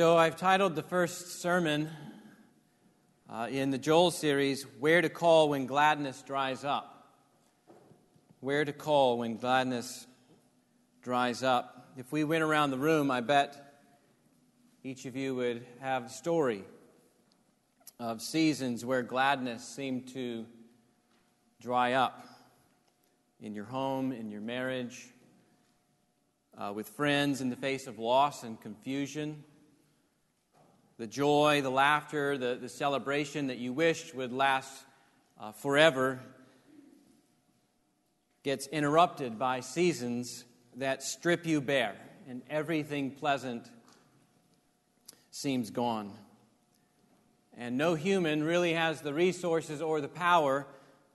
So I've titled the first sermon uh, in the Joel series, Where to Call When Gladness Dries Up. Where to Call When Gladness Dries Up. If we went around the room, I bet each of you would have a story of seasons where gladness seemed to dry up in your home, in your marriage, uh, with friends in the face of loss and confusion the joy, the laughter, the, the celebration that you wished would last uh, forever gets interrupted by seasons that strip you bare, and everything pleasant seems gone. And no human really has the resources or the power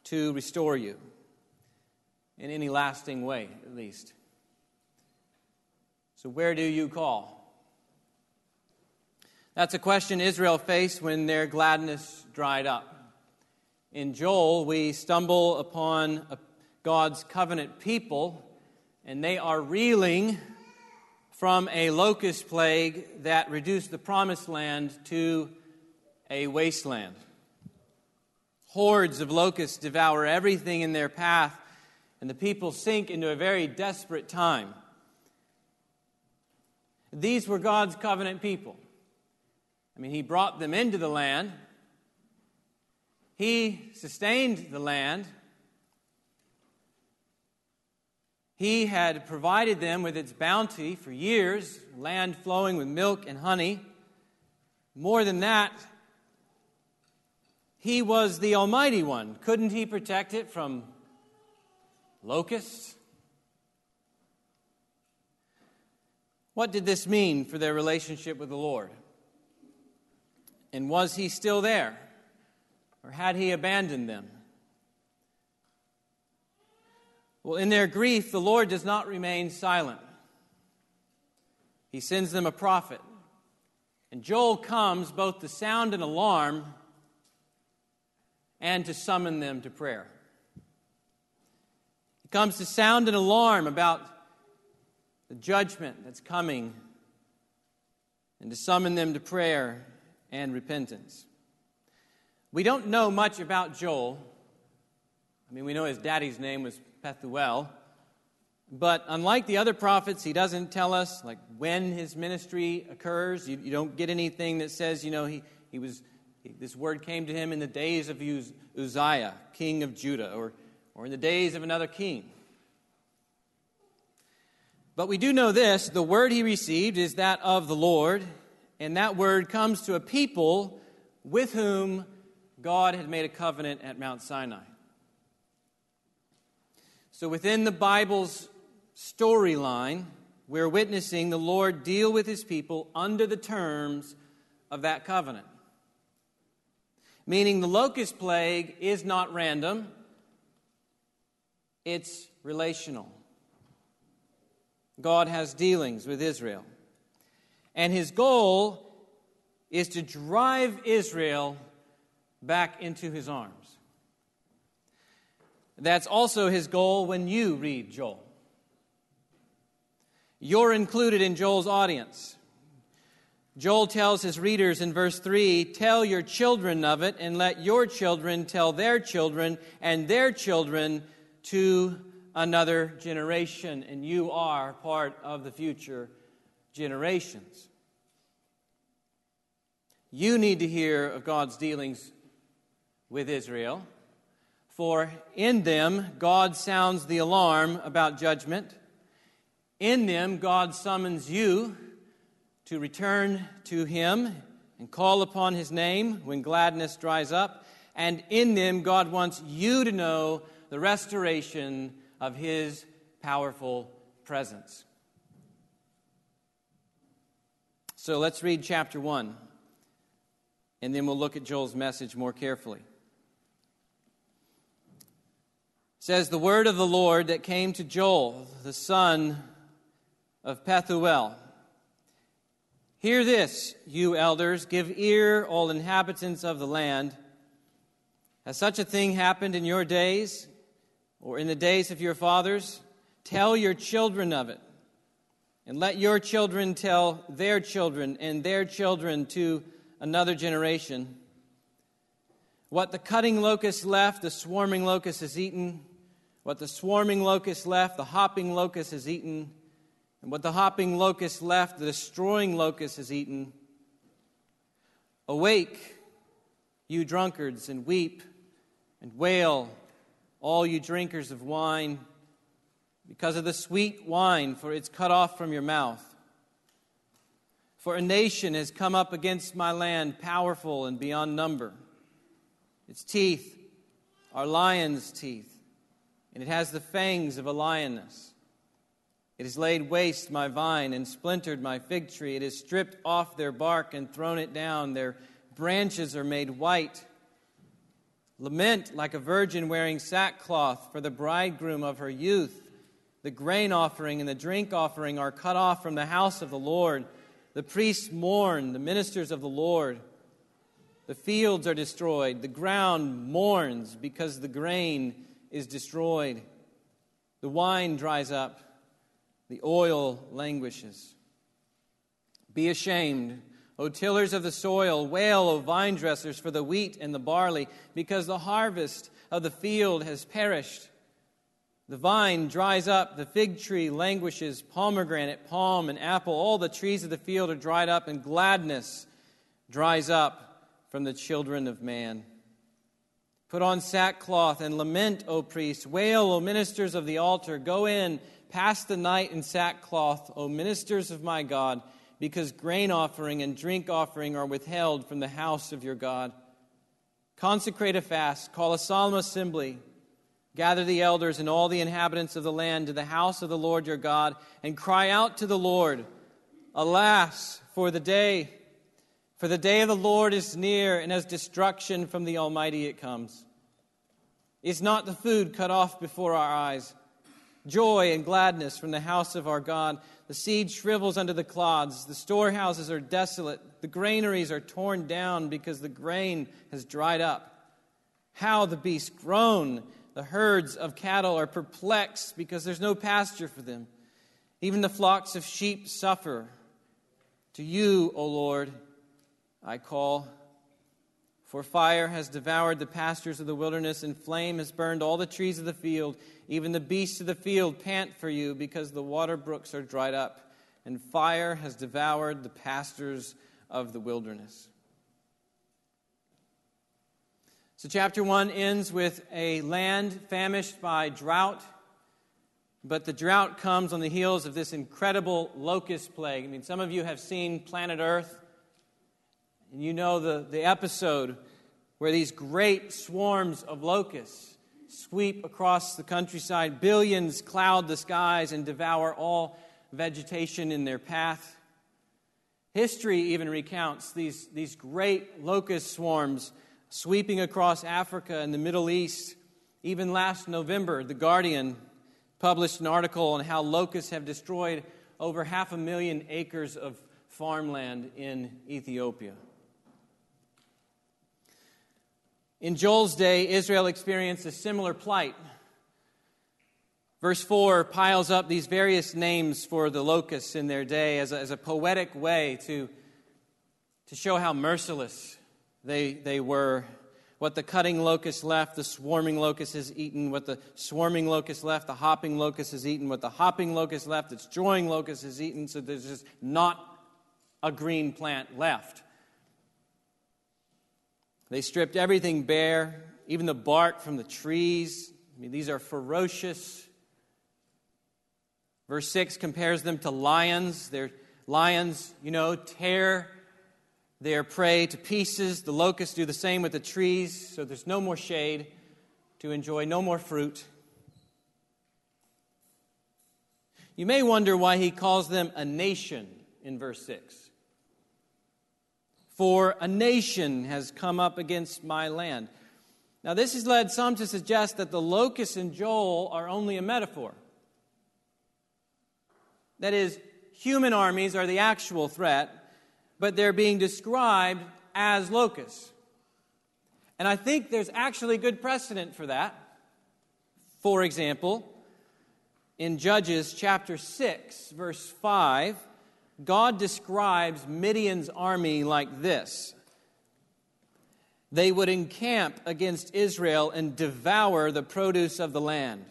to restore you in any lasting way, at least. So, where do you call? That's a question Israel faced when their gladness dried up. In Joel, we stumble upon God's covenant people, and they are reeling from a locust plague that reduced the promised land to a wasteland. Hordes of locusts devour everything in their path, and the people sink into a very desperate time. These were God's covenant people. I mean, he brought them into the land, he sustained the land. He had provided them with its bounty for years, land flowing with milk and honey. More than that, he was the Almighty One. Couldn't he protect it from locusts? What did this mean for their relationship with the Lord? And was he still there? Or had he abandoned them? Well, in their grief, the Lord does not remain silent. He sends them a prophet. And Joel comes both to sound an alarm and to summon them to prayer. He comes to sound an alarm about the judgment that's coming and to summon them to prayer and repentance. We don't know much about Joel. I mean, we know his daddy's name was Pethuel. But unlike the other prophets, he doesn't tell us like when his ministry occurs. You, you don't get anything that says, you know, he, he was he, this word came to him in the days of Uz, Uzziah, king of Judah, or, or in the days of another king. But we do know this the word he received is that of the Lord, and that word comes to a people with whom God had made a covenant at Mount Sinai. So within the Bible's storyline, we're witnessing the Lord deal with his people under the terms of that covenant. Meaning the locust plague is not random, it's relational. God has dealings with Israel. And his goal is to drive Israel back into his arms. That's also his goal when you read Joel. You're included in Joel's audience. Joel tells his readers in verse 3 Tell your children of it, and let your children tell their children, and their children to another generation. And you are part of the future generations. You need to hear of God's dealings with Israel, for in them God sounds the alarm about judgment. In them, God summons you to return to Him and call upon His name when gladness dries up. And in them, God wants you to know the restoration of His powerful presence. So let's read chapter 1, and then we'll look at Joel's message more carefully. It says, The word of the Lord that came to Joel, the son of Pethuel. Hear this, you elders, give ear, all inhabitants of the land. Has such a thing happened in your days, or in the days of your fathers? Tell your children of it. And let your children tell their children and their children to another generation. What the cutting locust left, the swarming locust has eaten. What the swarming locust left, the hopping locust has eaten. And what the hopping locust left, the destroying locust has eaten. Awake, you drunkards, and weep and wail, all you drinkers of wine because of the sweet wine, for it's cut off from your mouth. For a nation has come up against my land, powerful and beyond number. Its teeth are lion's teeth, and it has the fangs of a lioness. It has laid waste my vine and splintered my fig tree. It has stripped off their bark and thrown it down. Their branches are made white. Lament like a virgin wearing sackcloth for the bridegroom of her youth. The grain offering and the drink offering are cut off from the house of the Lord. The priests mourn, the ministers of the Lord. The fields are destroyed. The ground mourns because the grain is destroyed. The wine dries up. The oil languishes. Be ashamed, O tillers of the soil. Wail, O vine dressers, for the wheat and the barley, because the harvest of the field has perished. The vine dries up, the fig tree languishes, pomegranate, palm, and apple, all the trees of the field are dried up, and gladness dries up from the children of man. Put on sackcloth and lament, O priests. Wail, O ministers of the altar. Go in, pass the night in sackcloth, O ministers of my God, because grain offering and drink offering are withheld from the house of your God. Consecrate a fast, call a solemn assembly. Gather the elders and all the inhabitants of the land to the house of the Lord your God, and cry out to the Lord, Alas, for the day, for the day of the Lord is near, and as destruction from the Almighty it comes. Is not the food cut off before our eyes? Joy and gladness from the house of our God. The seed shrivels under the clods. The storehouses are desolate. The granaries are torn down because the grain has dried up. How the beasts groan! The herds of cattle are perplexed because there's no pasture for them. Even the flocks of sheep suffer. To you, O Lord, I call. For fire has devoured the pastures of the wilderness, and flame has burned all the trees of the field. Even the beasts of the field pant for you, because the water brooks are dried up, and fire has devoured the pastures of the wilderness. So, chapter 1 ends with a land famished by drought, but the drought comes on the heels of this incredible locust plague. I mean, some of you have seen Planet Earth, and you know the, the episode where these great swarms of locusts sweep across the countryside. Billions cloud the skies and devour all vegetation in their path. History even recounts these, these great locust swarms sweeping across Africa and the Middle East. Even last November, The Guardian published an article on how locusts have destroyed over half a million acres of farmland in Ethiopia. In Joel's day, Israel experienced a similar plight. Verse 4 piles up these various names for the locusts in their day as a, as a poetic way to, to show how merciless they, they were. What the cutting locust left, the swarming locust has eaten. What the swarming locust left, the hopping locust has eaten. What the hopping locust left, its joying locust has eaten. So there's just not a green plant left. They stripped everything bare, even the bark from the trees. I mean, these are ferocious. Verse 6 compares them to lions. They're lions, you know, tear their prey to pieces. The locusts do the same with the trees, so there's no more shade to enjoy, no more fruit. You may wonder why he calls them a nation in verse 6. For a nation has come up against my land. Now, this has led some to suggest that the locusts in Joel are only a metaphor. That is, human armies are the actual threat, but they're being described as locusts. And I think there's actually good precedent for that. For example, in Judges chapter 6, verse 5, God describes Midian's army like this They would encamp against Israel and devour the produce of the land.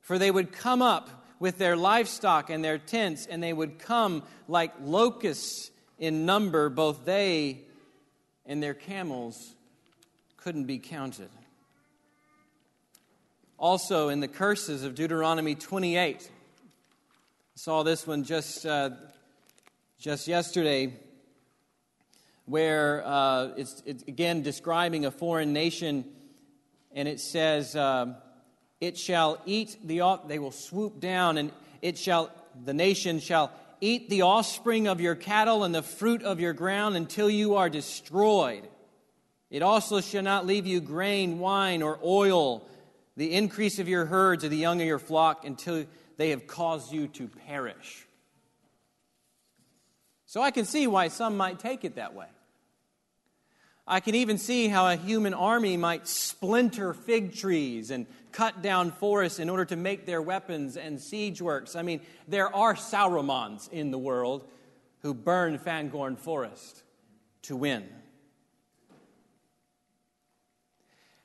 For they would come up with their livestock and their tents, and they would come like locusts in number, both they and their camels couldn't be counted. Also, in the curses of Deuteronomy 28, I saw this one just, uh, just yesterday, where uh, it's, it's, again describing a foreign nation, and it says, uh, It shall eat the, they will swoop down, and it shall, the nation shall eat the offspring of your cattle and the fruit of your ground until you are destroyed. It also shall not leave you grain, wine, or oil the increase of your herds or the young of your flock until they have caused you to perish. So I can see why some might take it that way. I can even see how a human army might splinter fig trees and cut down forests in order to make their weapons and siege works. I mean, there are Saurons in the world who burn Fangorn Forest to win.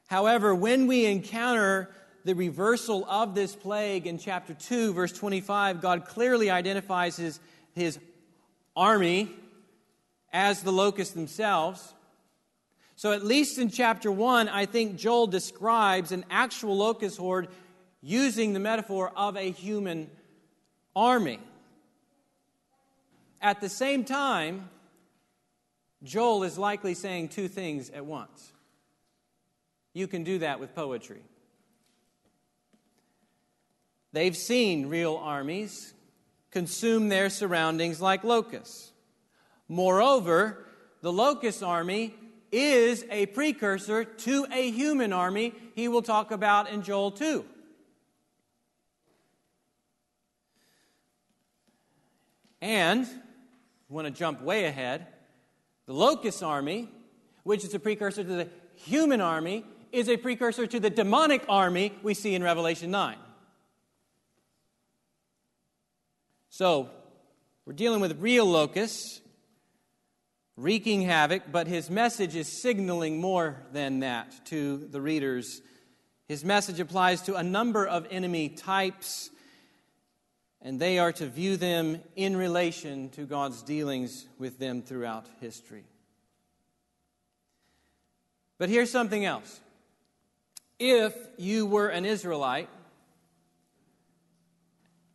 However, when we encounter the reversal of this plague in chapter 2, verse 25, God clearly identifies his, his army as the locusts themselves. So, at least in chapter 1, I think Joel describes an actual locust horde using the metaphor of a human army. At the same time, Joel is likely saying two things at once. You can do that with poetry. They've seen real armies consume their surroundings like locusts. Moreover, the locust army is a precursor to a human army he will talk about in Joel 2. And, want to jump way ahead, the locust army, which is a precursor to the human army, is a precursor to the demonic army we see in Revelation 9. So, we're dealing with real locusts wreaking havoc, but his message is signaling more than that to the readers. His message applies to a number of enemy types, and they are to view them in relation to God's dealings with them throughout history. But here's something else if you were an Israelite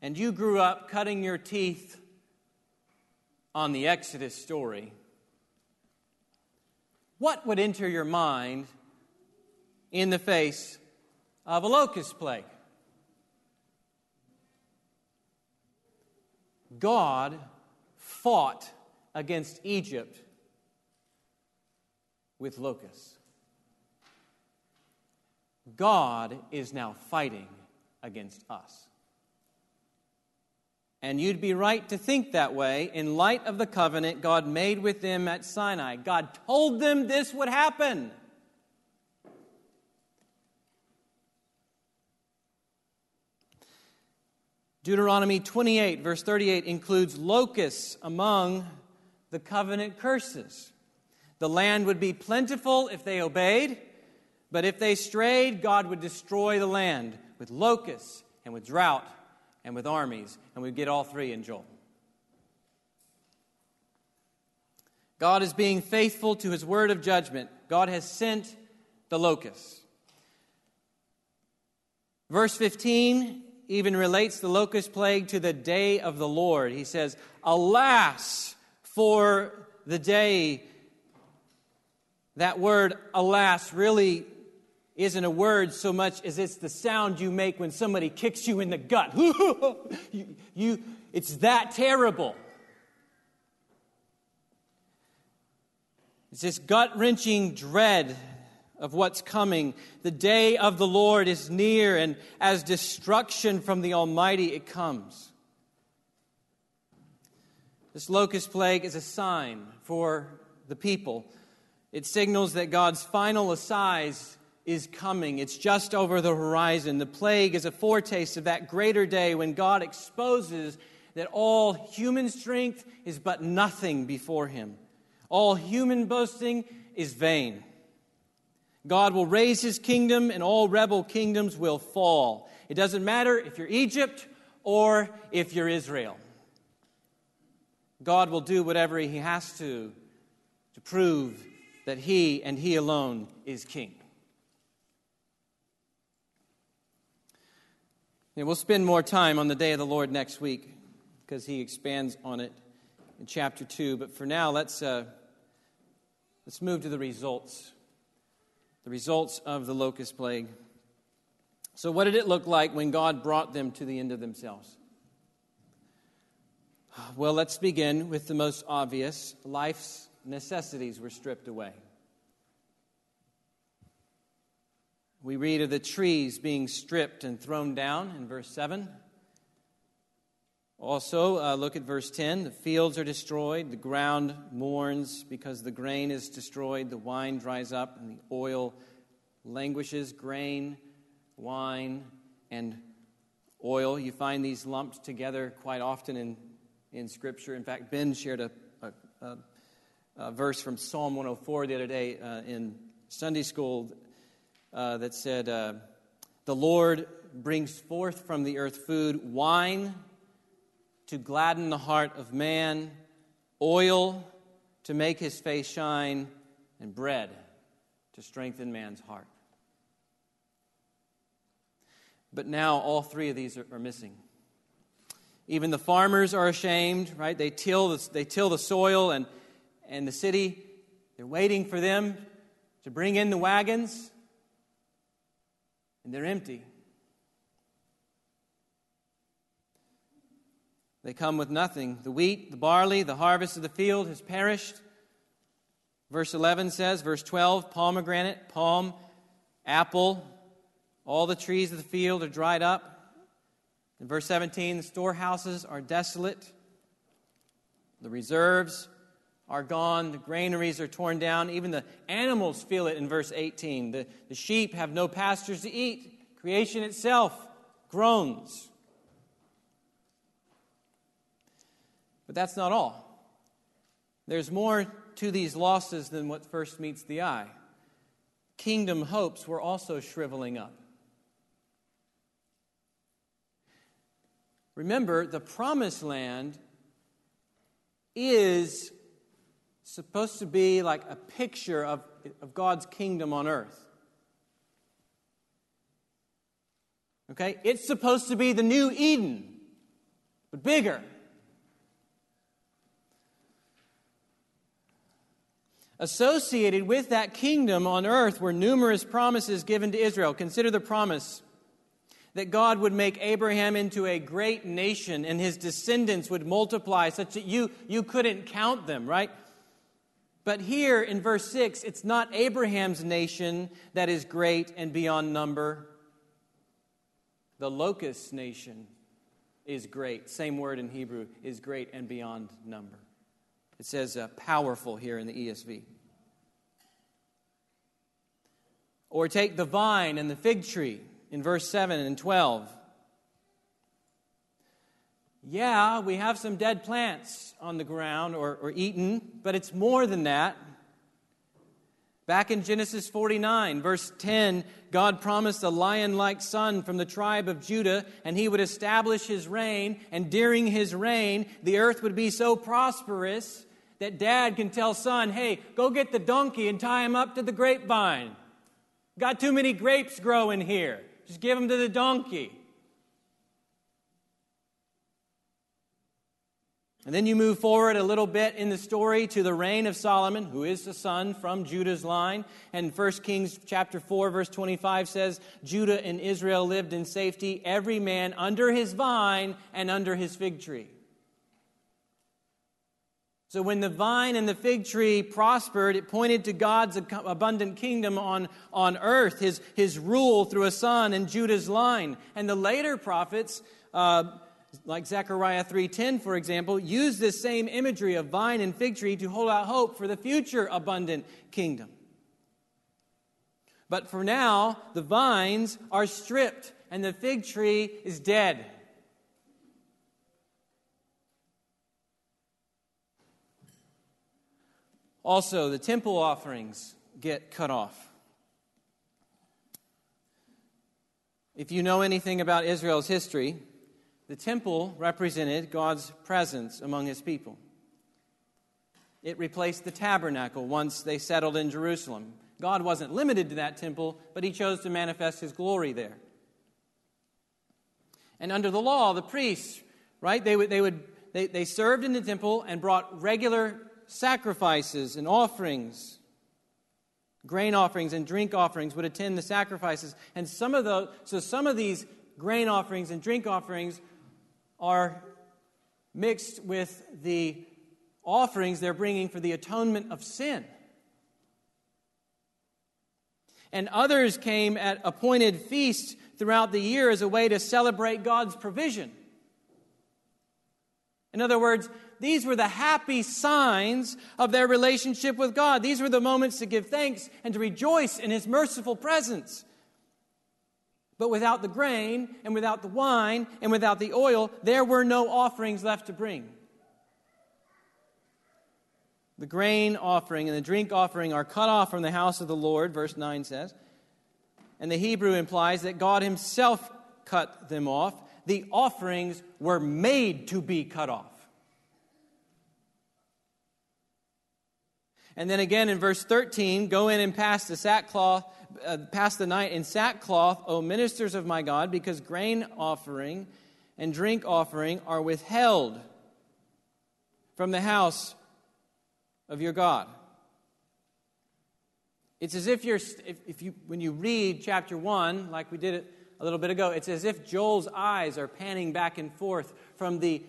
and you grew up cutting your teeth on the Exodus story, what would enter your mind in the face of a locust plague? God fought against Egypt with locusts. God is now fighting against us. And you'd be right to think that way in light of the covenant God made with them at Sinai. God told them this would happen. Deuteronomy 28, verse 38, includes locusts among the covenant curses. The land would be plentiful if they obeyed, but if they strayed, God would destroy the land with locusts and with drought and with armies, and we get all three in Joel. God is being faithful to his word of judgment. God has sent the locusts. Verse 15 even relates the locust plague to the day of the Lord. He says, Alas for the day. That word, alas, really isn't a word so much as it's the sound you make when somebody kicks you in the gut. you, you, it's that terrible. It's this gut wrenching dread of what's coming. The day of the Lord is near, and as destruction from the Almighty it comes. This locust plague is a sign for the people. It signals that God's final assize is coming. It's just over the horizon. The plague is a foretaste of that greater day when God exposes that all human strength is but nothing before him. All human boasting is vain. God will raise his kingdom and all rebel kingdoms will fall. It doesn't matter if you're Egypt or if you're Israel. God will do whatever he has to to prove that he and he alone is king. And we'll spend more time on the day of the Lord next week because he expands on it in chapter 2. But for now, let's, uh, let's move to the results. The results of the locust plague. So, what did it look like when God brought them to the end of themselves? Well, let's begin with the most obvious life's necessities were stripped away. We read of the trees being stripped and thrown down in verse 7. Also, uh, look at verse 10. The fields are destroyed, the ground mourns because the grain is destroyed, the wine dries up, and the oil languishes. Grain, wine, and oil. You find these lumped together quite often in, in Scripture. In fact, Ben shared a, a, a, verse from Psalm 104 the other day uh, in Sunday school uh, that said, uh, The Lord brings forth from the earth food, wine to gladden the heart of man, oil to make his face shine, and bread to strengthen man's heart. But now all three of these are, are missing. Even the farmers are ashamed, right? They till the, they till the soil, and, and the city, they're waiting for them to bring in the wagons and they're empty. They come with nothing. The wheat, the barley, the harvest of the field has perished. Verse 11 says, verse 12, pomegranate, palm, apple, all the trees of the field are dried up. In verse 17, the storehouses are desolate. The reserves are gone, the granaries are torn down, even the animals feel it in verse 18. The, the sheep have no pastures to eat, creation itself groans. But that's not all. There's more to these losses than what first meets the eye. Kingdom hopes were also shriveling up. Remember, the promised land is supposed to be like a picture of, of God's kingdom on earth. Okay? It's supposed to be the new Eden, but bigger. Associated with that kingdom on earth were numerous promises given to Israel. Consider the promise that God would make Abraham into a great nation and his descendants would multiply such that you, you couldn't count them, right? But here in verse 6, it's not Abraham's nation that is great and beyond number. The locust nation is great. Same word in Hebrew is great and beyond number. It says uh, powerful here in the ESV. Or take the vine and the fig tree in verse 7 and 12. Yeah, we have some dead plants on the ground or, or eaten, but it's more than that. Back in Genesis 49, verse 10, God promised a lion like son from the tribe of Judah, and he would establish his reign. And during his reign, the earth would be so prosperous that dad can tell son, hey, go get the donkey and tie him up to the grapevine. Got too many grapes growing here. Just give them to the donkey. And then you move forward a little bit in the story to the reign of Solomon, who is the son from Judah's line. And 1 Kings chapter 4 verse 25 says, Judah and Israel lived in safety, every man under his vine and under his fig tree. So when the vine and the fig tree prospered, it pointed to God's abundant kingdom on, on earth, his, his rule through a son in Judah's line. And the later prophets, uh, like Zechariah 3:10 for example, use this same imagery of vine and fig tree to hold out hope for the future abundant kingdom. But for now, the vines are stripped and the fig tree is dead. Also, the temple offerings get cut off. If you know anything about Israel's history, the temple represented God's presence among his people. It replaced the tabernacle once they settled in Jerusalem. God wasn't limited to that temple, but he chose to manifest his glory there. And under the law, the priests, right, they would, they, would, they, they served in the temple and brought regular sacrifices and offerings. Grain offerings and drink offerings would attend the sacrifices. And some of those, so some of these grain offerings and drink offerings are mixed with the offerings they're bringing for the atonement of sin. And others came at appointed feasts throughout the year as a way to celebrate God's provision. In other words, these were the happy signs of their relationship with God. These were the moments to give thanks and to rejoice in His merciful presence. But without the grain, and without the wine, and without the oil, there were no offerings left to bring. The grain offering and the drink offering are cut off from the house of the Lord, verse 9 says. And the Hebrew implies that God Himself cut them off. The offerings were made to be cut off. And then again in verse 13, go in and pass the sackcloth, uh, pass the night in sackcloth, O ministers of my God, because grain offering and drink offering are withheld from the house of your God. It's as if you're, if, if you, when you read chapter 1, like we did it a little bit ago, it's as if Joel's eyes are panning back and forth from the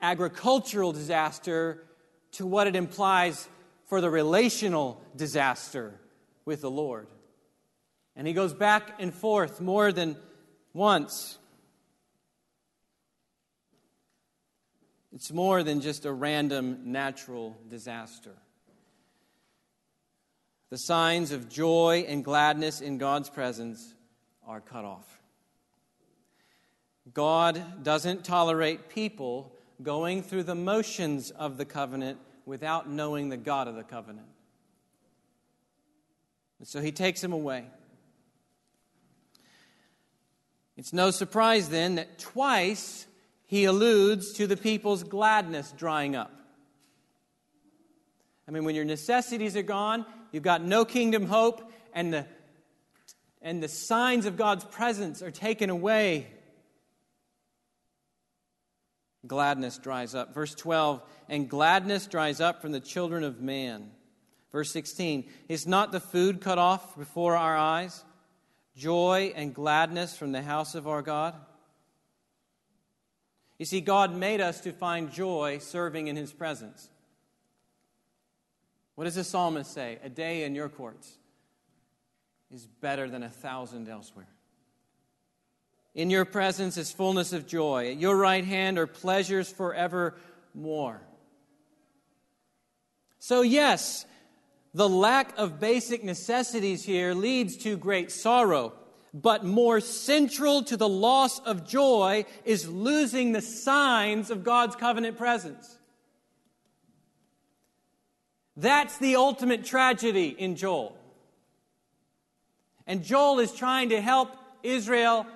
agricultural disaster to what it implies for the relational disaster with the Lord. And he goes back and forth more than once. It's more than just a random natural disaster. The signs of joy and gladness in God's presence are cut off. God doesn't tolerate people going through the motions of the covenant without knowing the God of the covenant. And so he takes him away. It's no surprise then that twice he alludes to the people's gladness drying up. I mean, when your necessities are gone, you've got no kingdom hope, and the, and the signs of God's presence are taken away gladness dries up. Verse 12, and gladness dries up from the children of man. Verse 16, is not the food cut off before our eyes? Joy and gladness from the house of our God? You see, God made us to find joy serving in His presence. What does the psalmist say? A day in your courts is better than a thousand elsewhere. In your presence is fullness of joy. At your right hand are pleasures forevermore. So, yes, the lack of basic necessities here leads to great sorrow. But more central to the loss of joy is losing the signs of God's covenant presence. That's the ultimate tragedy in Joel. And Joel is trying to help Israel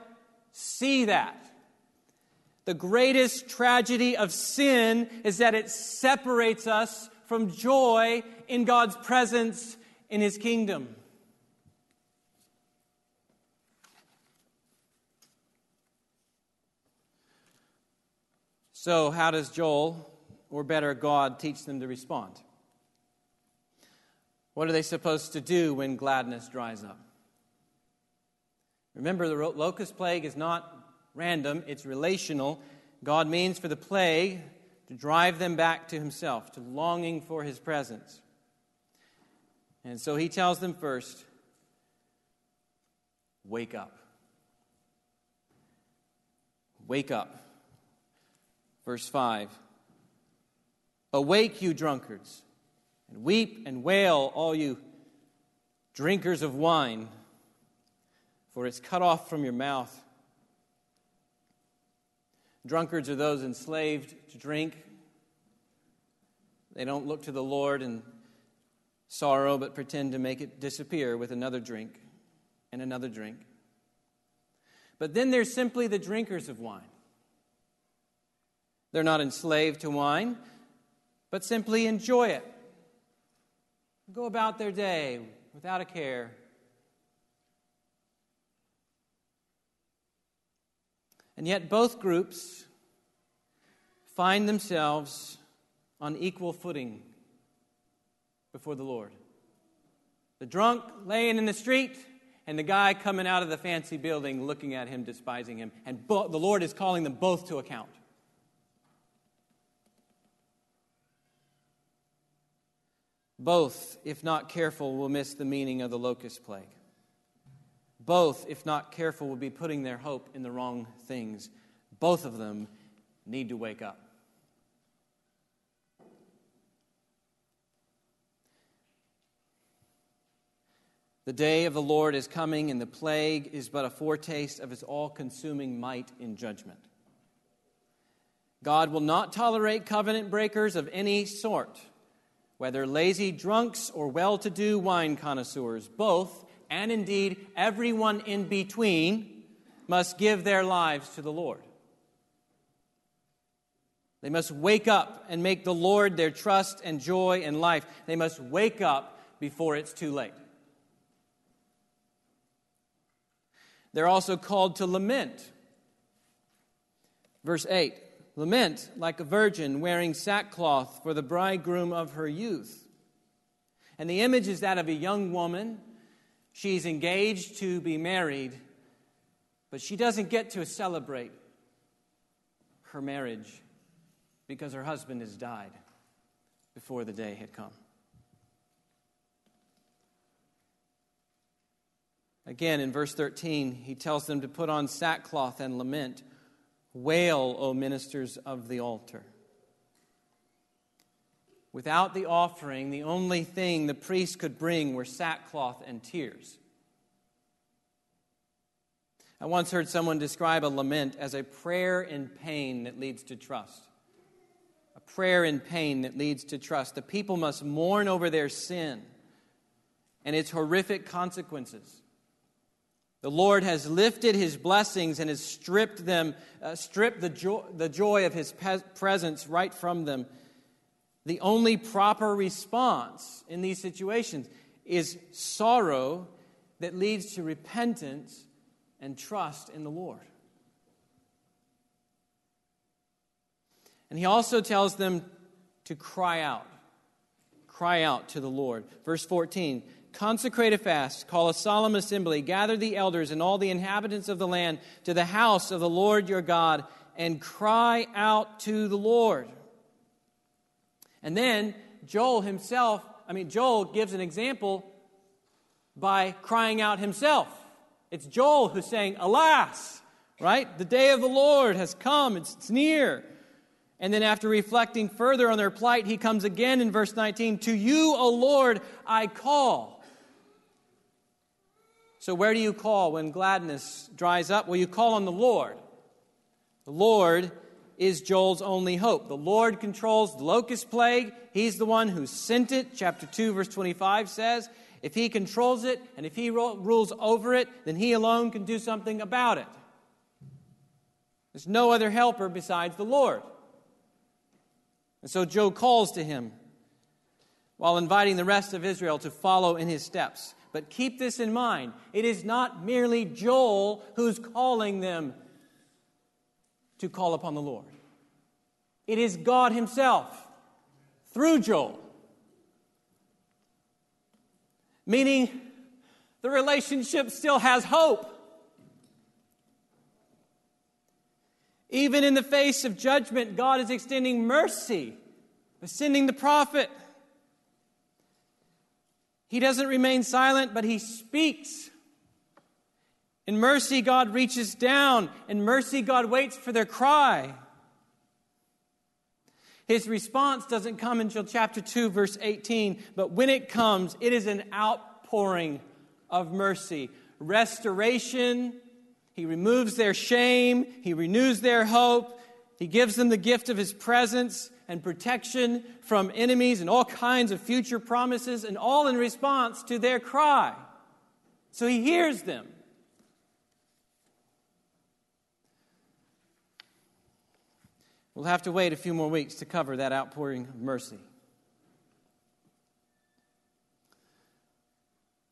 see that. The greatest tragedy of sin is that it separates us from joy in God's presence in His kingdom. So, how does Joel, or better, God, teach them to respond? What are they supposed to do when gladness dries up? Remember, the locust plague is not random, it's relational. God means for the plague to drive them back to Himself, to longing for His presence. And so He tells them first wake up. Wake up. Verse 5 Awake, you drunkards, and weep and wail, all you drinkers of wine. for it's cut off from your mouth. Drunkards are those enslaved to drink. They don't look to the Lord in sorrow, but pretend to make it disappear with another drink and another drink. But then there's simply the drinkers of wine. They're not enslaved to wine, but simply enjoy it. Go about their day without a care. And yet, both groups find themselves on equal footing before the Lord. The drunk laying in the street, and the guy coming out of the fancy building looking at him, despising him. And bo- the Lord is calling them both to account. Both, if not careful, will miss the meaning of the locust plague. Both, if not careful, will be putting their hope in the wrong things. Both of them need to wake up. The day of the Lord is coming, and the plague is but a foretaste of his all consuming might in judgment. God will not tolerate covenant breakers of any sort, whether lazy drunks or well to do wine connoisseurs. Both, and indeed everyone in between, must give their lives to the Lord. They must wake up and make the Lord their trust and joy and life. They must wake up before it's too late. They're also called to lament. Verse 8 Lament like a virgin wearing sackcloth for the bridegroom of her youth. And the image is that of a young woman. She's engaged to be married, but she doesn't get to celebrate her marriage because her husband has died before the day had come. Again, in verse 13, he tells them to put on sackcloth and lament. Wail, O ministers of the altar. Without the offering, the only thing the priest could bring were sackcloth and tears. I once heard someone describe a lament as a prayer in pain that leads to trust. A prayer in pain that leads to trust. The people must mourn over their sin and its horrific consequences. The Lord has lifted his blessings and has stripped them, uh, stripped the, joy, the joy of his pe- presence right from them. The only proper response in these situations is sorrow that leads to repentance and trust in the Lord. And he also tells them to cry out. Cry out to the Lord. Verse 14 Consecrate a fast, call a solemn assembly, gather the elders and all the inhabitants of the land to the house of the Lord your God, and cry out to the Lord. And then Joel himself, I mean, Joel gives an example by crying out himself. It's Joel who's saying, Alas, right? The day of the Lord has come, it's, it's near. And then, after reflecting further on their plight, he comes again in verse 19 To you, O Lord, I call. So, where do you call when gladness dries up? Well, you call on the Lord. The Lord is Joel's only hope. The Lord controls the locust plague. He's the one who sent it. Chapter 2, verse 25 says, If he controls it and if he rules over it, then he alone can do something about it. There's no other helper besides the Lord. And so Joel calls to him while inviting the rest of Israel to follow in his steps. But keep this in mind it is not merely Joel who's calling them to call upon the Lord, it is God Himself through Joel. Meaning, the relationship still has hope. Even in the face of judgment, God is extending mercy sending the prophet. He doesn't remain silent, but he speaks. In mercy, God reaches down. In mercy, God waits for their cry. His response doesn't come until chapter 2, verse 18, but when it comes, it is an outpouring of mercy. restoration. He removes their shame. He renews their hope. He gives them the gift of His presence and protection from enemies and all kinds of future promises, and all in response to their cry. So He hears them. We'll have to wait a few more weeks to cover that outpouring of mercy.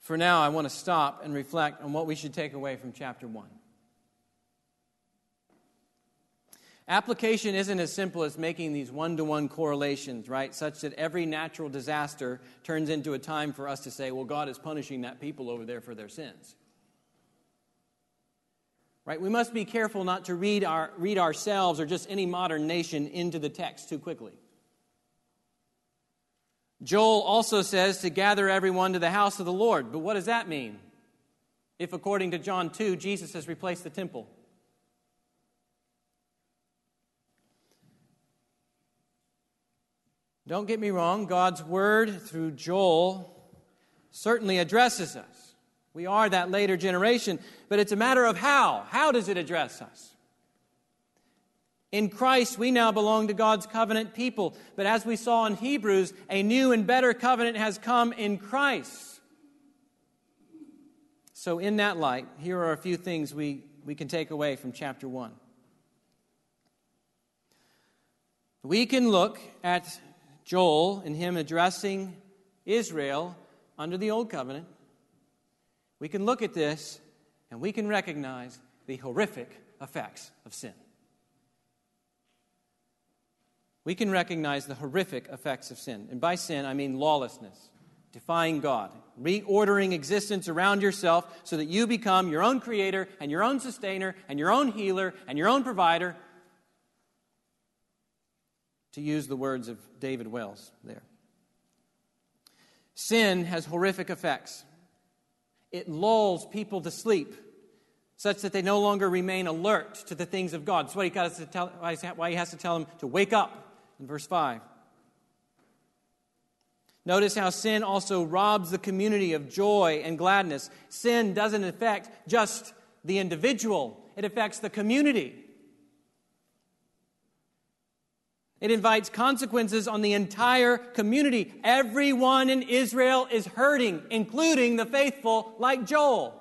For now, I want to stop and reflect on what we should take away from chapter 1. Application isn't as simple as making these one to one correlations, right? Such that every natural disaster turns into a time for us to say, well, God is punishing that people over there for their sins. Right? We must be careful not to read, our, read ourselves or just any modern nation into the text too quickly. Joel also says to gather everyone to the house of the Lord. But what does that mean? If, according to John 2, Jesus has replaced the temple. Don't get me wrong, God's word through Joel certainly addresses us. We are that later generation, but it's a matter of how. How does it address us? In Christ, we now belong to God's covenant people. But as we saw in Hebrews, a new and better covenant has come in Christ. So, in that light, here are a few things we, we can take away from chapter 1. We can look at Joel and him addressing Israel under the Old Covenant we can look at this and we can recognize the horrific effects of sin. We can recognize the horrific effects of sin. And by sin, I mean lawlessness, defying God, reordering existence around yourself so that you become your own creator and your own sustainer and your own healer and your own provider. To use the words of David Wells there. Sin has horrific effects it lulls people to sleep such that they no longer remain alert to the things of God. That's why he, has to tell, why he has to tell them to wake up in verse 5. Notice how sin also robs the community of joy and gladness. Sin doesn't affect just the individual, it affects the community. It invites consequences on the entire community. Everyone in Israel is hurting, including the faithful like Joel.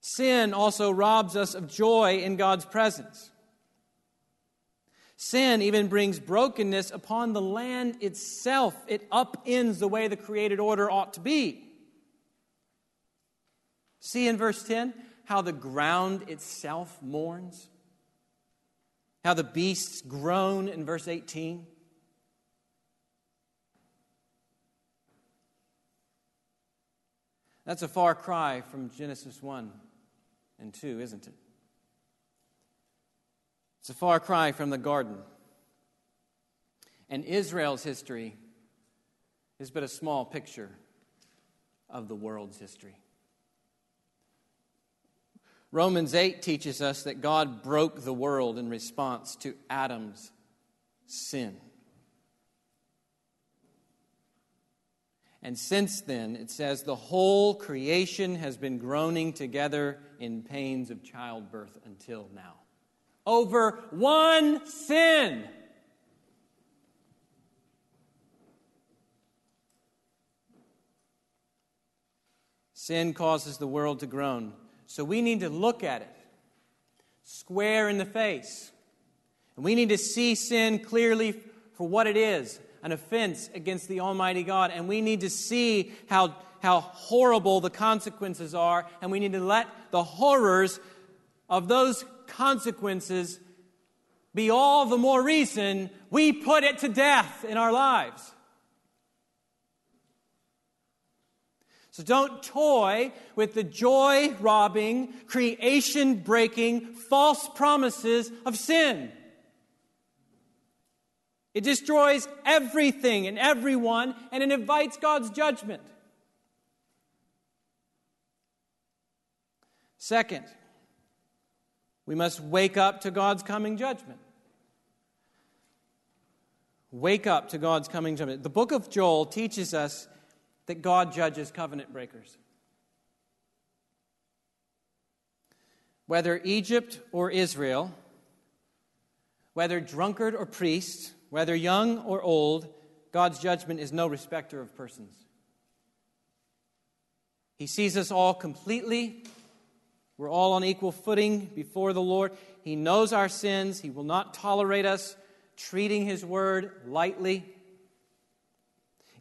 Sin also robs us of joy in God's presence. Sin even brings brokenness upon the land itself. It upends the way the created order ought to be. See in verse 10 how the ground itself mourns? How the beasts groan in verse 18. That's a far cry from Genesis 1 and 2, isn't it? It's a far cry from the garden. And Israel's history is but a small picture of the world's history. Romans 8 teaches us that God broke the world in response to Adam's sin. And since then, it says the whole creation has been groaning together in pains of childbirth until now. Over one sin. Sin causes the world to groan. So we need to look at it square in the face. And we need to see sin clearly for what it is an offense against the Almighty God. And we need to see how, how horrible the consequences are. And we need to let the horrors of those consequences be all the more reason we put it to death in our lives. So don't toy with the joy robbing, creation breaking, false promises of sin. It destroys everything and everyone, and it invites God's judgment. Second, we must wake up to God's coming judgment. Wake up to God's coming judgment. The book of Joel teaches us that God judges covenant breakers. Whether Egypt or Israel, whether drunkard or priest, whether young or old, God's judgment is no respecter of persons. He sees us all completely. We're all on equal footing before the Lord. He knows our sins. He will not tolerate us treating His word lightly.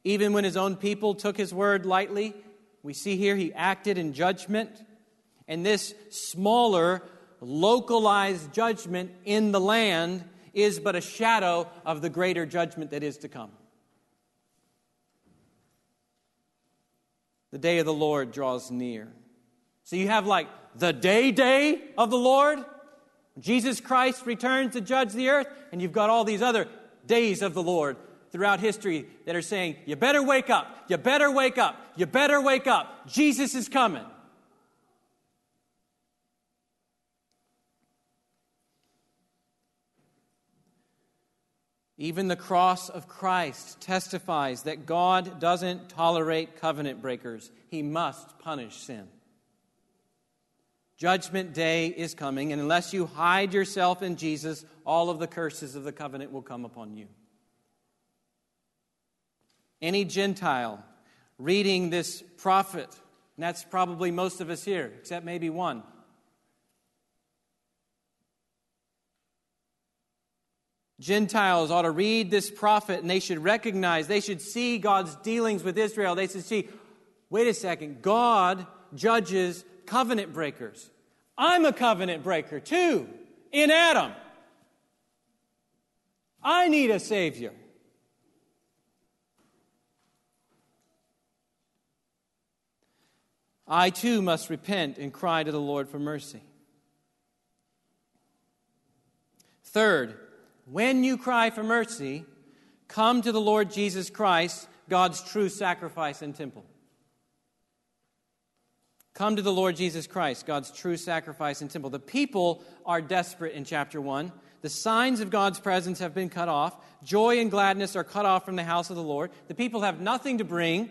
Even when His own people took His word lightly, we see here He acted in judgment. And this smaller, localized judgment in the land is but a shadow of the greater judgment that is to come. The day of the Lord draws near. So you have like the day day of the Lord. Jesus Christ returns to judge the earth, and you've got all these other days of the Lord throughout history that are saying, You better wake up, you better wake up, you better wake up. Jesus is coming. Even the cross of Christ testifies that God doesn't tolerate covenant breakers, He must punish sin. Judgment day is coming, and unless you hide yourself in Jesus, all of the curses of the covenant will come upon you. Any Gentile reading this prophet, and that's probably most of us here, except maybe one, Gentiles ought to read this prophet and they should recognize, they should see God's dealings with Israel. They should see, wait a second, God judges covenant breakers. I'm a covenant breaker too, in Adam. I need a Savior. I too must repent and cry to the Lord for mercy. Third, when you cry for mercy, come to the Lord Jesus Christ, God's true sacrifice and temple. Come to the Lord Jesus Christ, God's true sacrifice and temple. The people are desperate in chapter 1. The signs of God's presence have been cut off. Joy and gladness are cut off from the house of the Lord. The people have nothing to bring.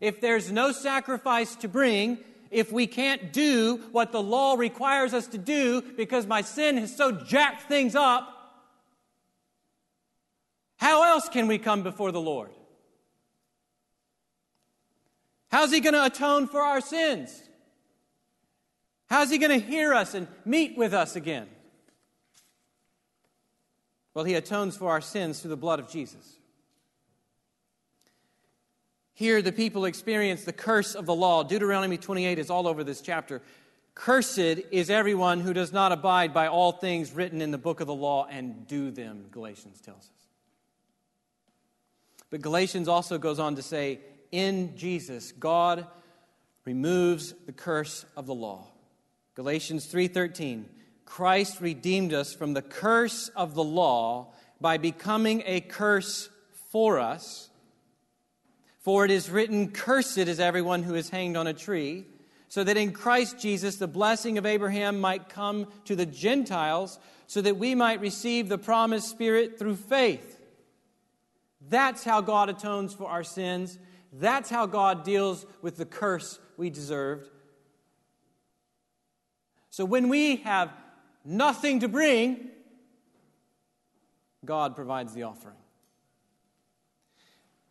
If there's no sacrifice to bring, if we can't do what the law requires us to do because my sin has so jacked things up, how else can we come before the Lord? How's He going to atone for our sins? How's He going to hear us and meet with us again? Well, He atones for our sins through the blood of Jesus. Here, the people experience the curse of the law. Deuteronomy 28 is all over this chapter. Cursed is everyone who does not abide by all things written in the book of the law and do them, Galatians tells us. But Galatians also goes on to say, in Jesus, God removes the curse of the law. Galatians 3:13 Christ redeemed us from the curse of the law by becoming a curse for us. For it is written, Cursed is everyone who is hanged on a tree, so that in Christ Jesus the blessing of Abraham might come to the Gentiles, so that we might receive the promised Spirit through faith. That's how God atones for our sins. That's how God deals with the curse we deserved. So when we have nothing to bring, God provides the offering.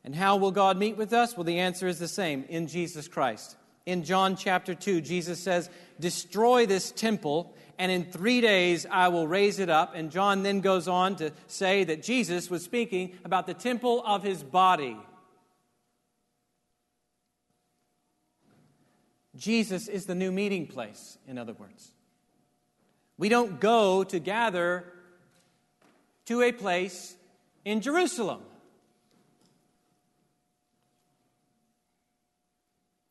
And how will God meet with us? Well, the answer is the same in Jesus Christ. In John chapter 2, Jesus says, Destroy this temple, and in three days I will raise it up. And John then goes on to say that Jesus was speaking about the temple of his body. Jesus is the new meeting place, in other words. We don't go to gather to a place in Jerusalem.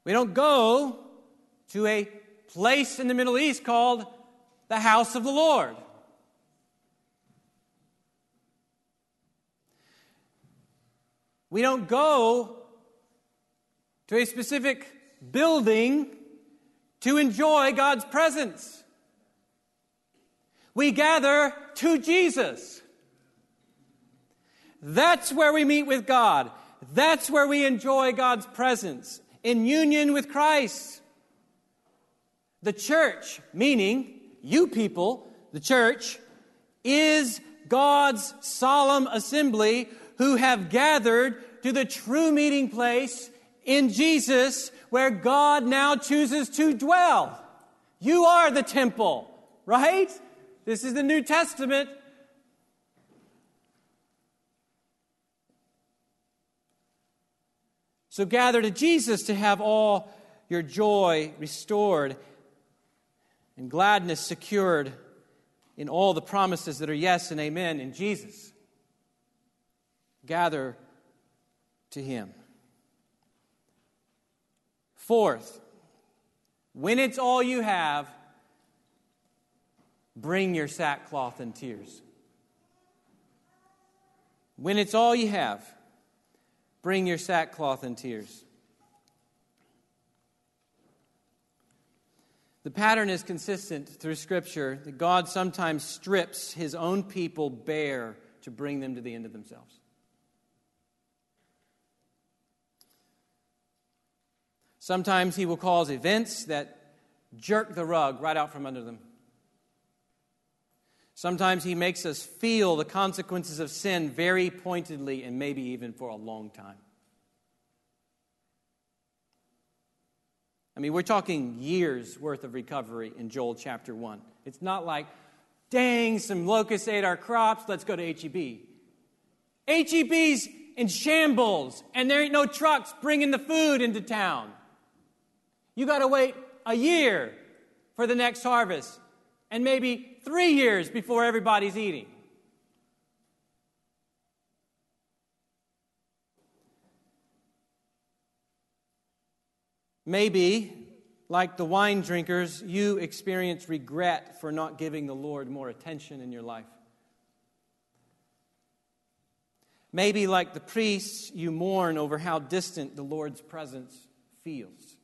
We don't go to a place in the Middle East called the house of the Lord. We don't go to a specific building to enjoy God's presence. We gather to Jesus. That's where we meet with God. That's where we enjoy God's presence, in union with Christ. The church, meaning you people, the church, is God's solemn assembly who have gathered to the true meeting place in Jesus where God now chooses to dwell. You are the temple, right? This is the New Testament. So gather to Jesus to have all your joy restored and gladness secured in all the promises that are yes and amen in Jesus. Gather to Him. Fourth, when it's all you have, bring your sackcloth and tears. When it's all you have, bring your sackcloth and tears. The pattern is consistent through Scripture that God sometimes strips his own people bare to bring them to the end of themselves. Sometimes he will cause events that jerk the rug right out from under them. Sometimes he makes us feel the consequences of sin very pointedly and maybe even for a long time. I mean, we're talking years worth of recovery in Joel chapter 1. It's not like, dang, some locusts ate our crops, let's go to HEB. HEB's in shambles, and there ain't no trucks bringing the food into town. You got to wait a year for the next harvest, and maybe three years before everybody's eating. Maybe, like the wine drinkers, you experience regret for not giving the Lord more attention in your life. Maybe, like the priests, you mourn over how distant the Lord's presence feels.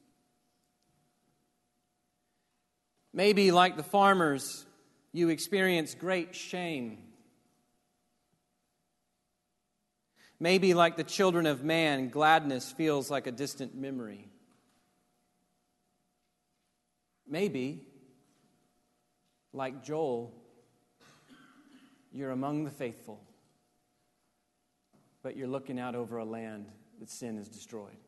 Maybe, like the farmers, you experience great shame. Maybe, like the children of man, gladness feels like a distant memory. Maybe, like Joel, you're among the faithful, but you're looking out over a land that sin has destroyed.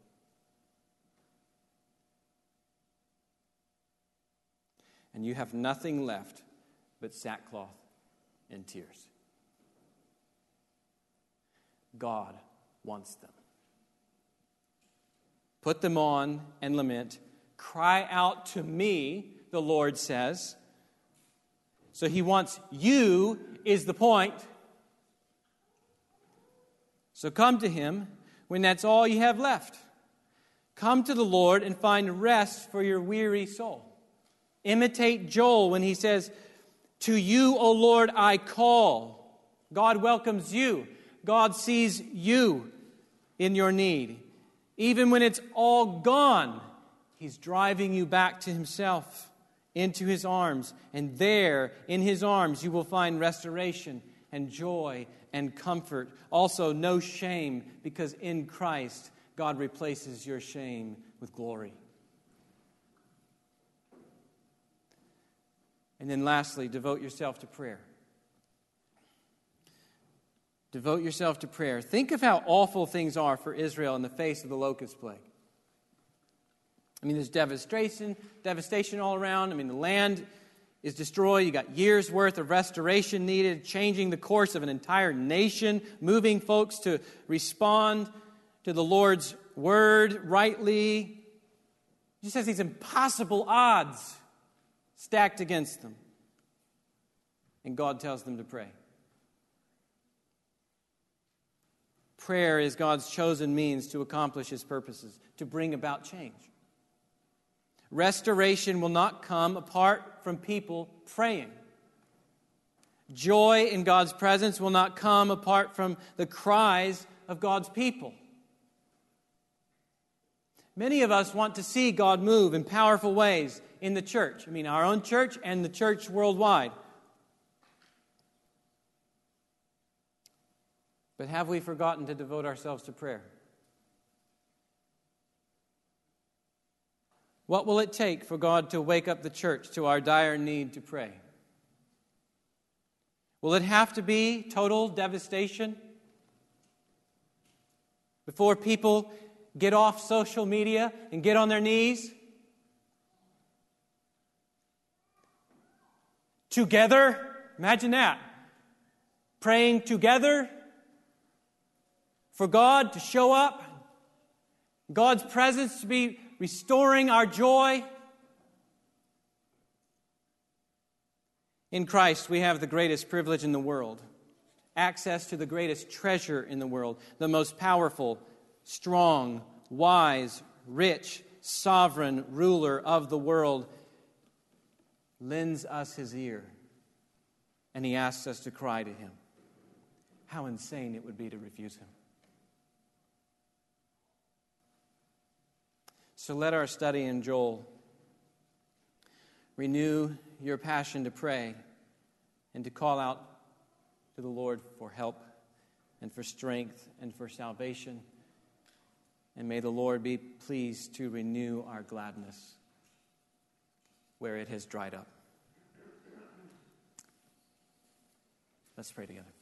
And you have nothing left but sackcloth and tears. God wants them. Put them on and lament Cry out to me, the Lord says. So he wants you, is the point. So come to him when that's all you have left. Come to the Lord and find rest for your weary soul. Imitate Joel when he says, To you, O Lord, I call. God welcomes you. God sees you in your need. Even when it's all gone, He's driving you back to Himself, into His arms. And there, in His arms, you will find restoration and joy and comfort. Also, no shame, because in Christ, God replaces your shame with glory. And then, lastly, devote yourself to prayer. Devote yourself to prayer. Think of how awful things are for Israel in the face of the locust plague. I mean, there's devastation, devastation all around. I mean, the land is destroyed. You got years worth of restoration needed, changing the course of an entire nation, moving folks to respond to the Lord's word rightly. He just has these impossible odds stacked against them. And God tells them to pray. Prayer is God's chosen means to accomplish his purposes, to bring about change. Restoration will not come apart from people praying. Joy in God's presence will not come apart from the cries of God's people. Many of us want to see God move in powerful ways in the church. I mean, our own church and the church worldwide. But have we forgotten to devote ourselves to prayer? What will it take for God to wake up the church to our dire need to pray? Will it have to be total devastation? Before people get off social media and get on their knees? Together? Imagine that. Praying together for God to show up, God's presence to be restoring our joy. In Christ, we have the greatest privilege in the world access to the greatest treasure in the world, the most powerful, strong, wise, rich, sovereign ruler of the world, lends us his ear and he asks us to cry to him. How insane it would be to refuse him. So let our study in Joel renew your passion to pray and to call out to the Lord for help and for strength and for salvation. And may the Lord be pleased to renew our gladness where it has dried up. Let's pray together.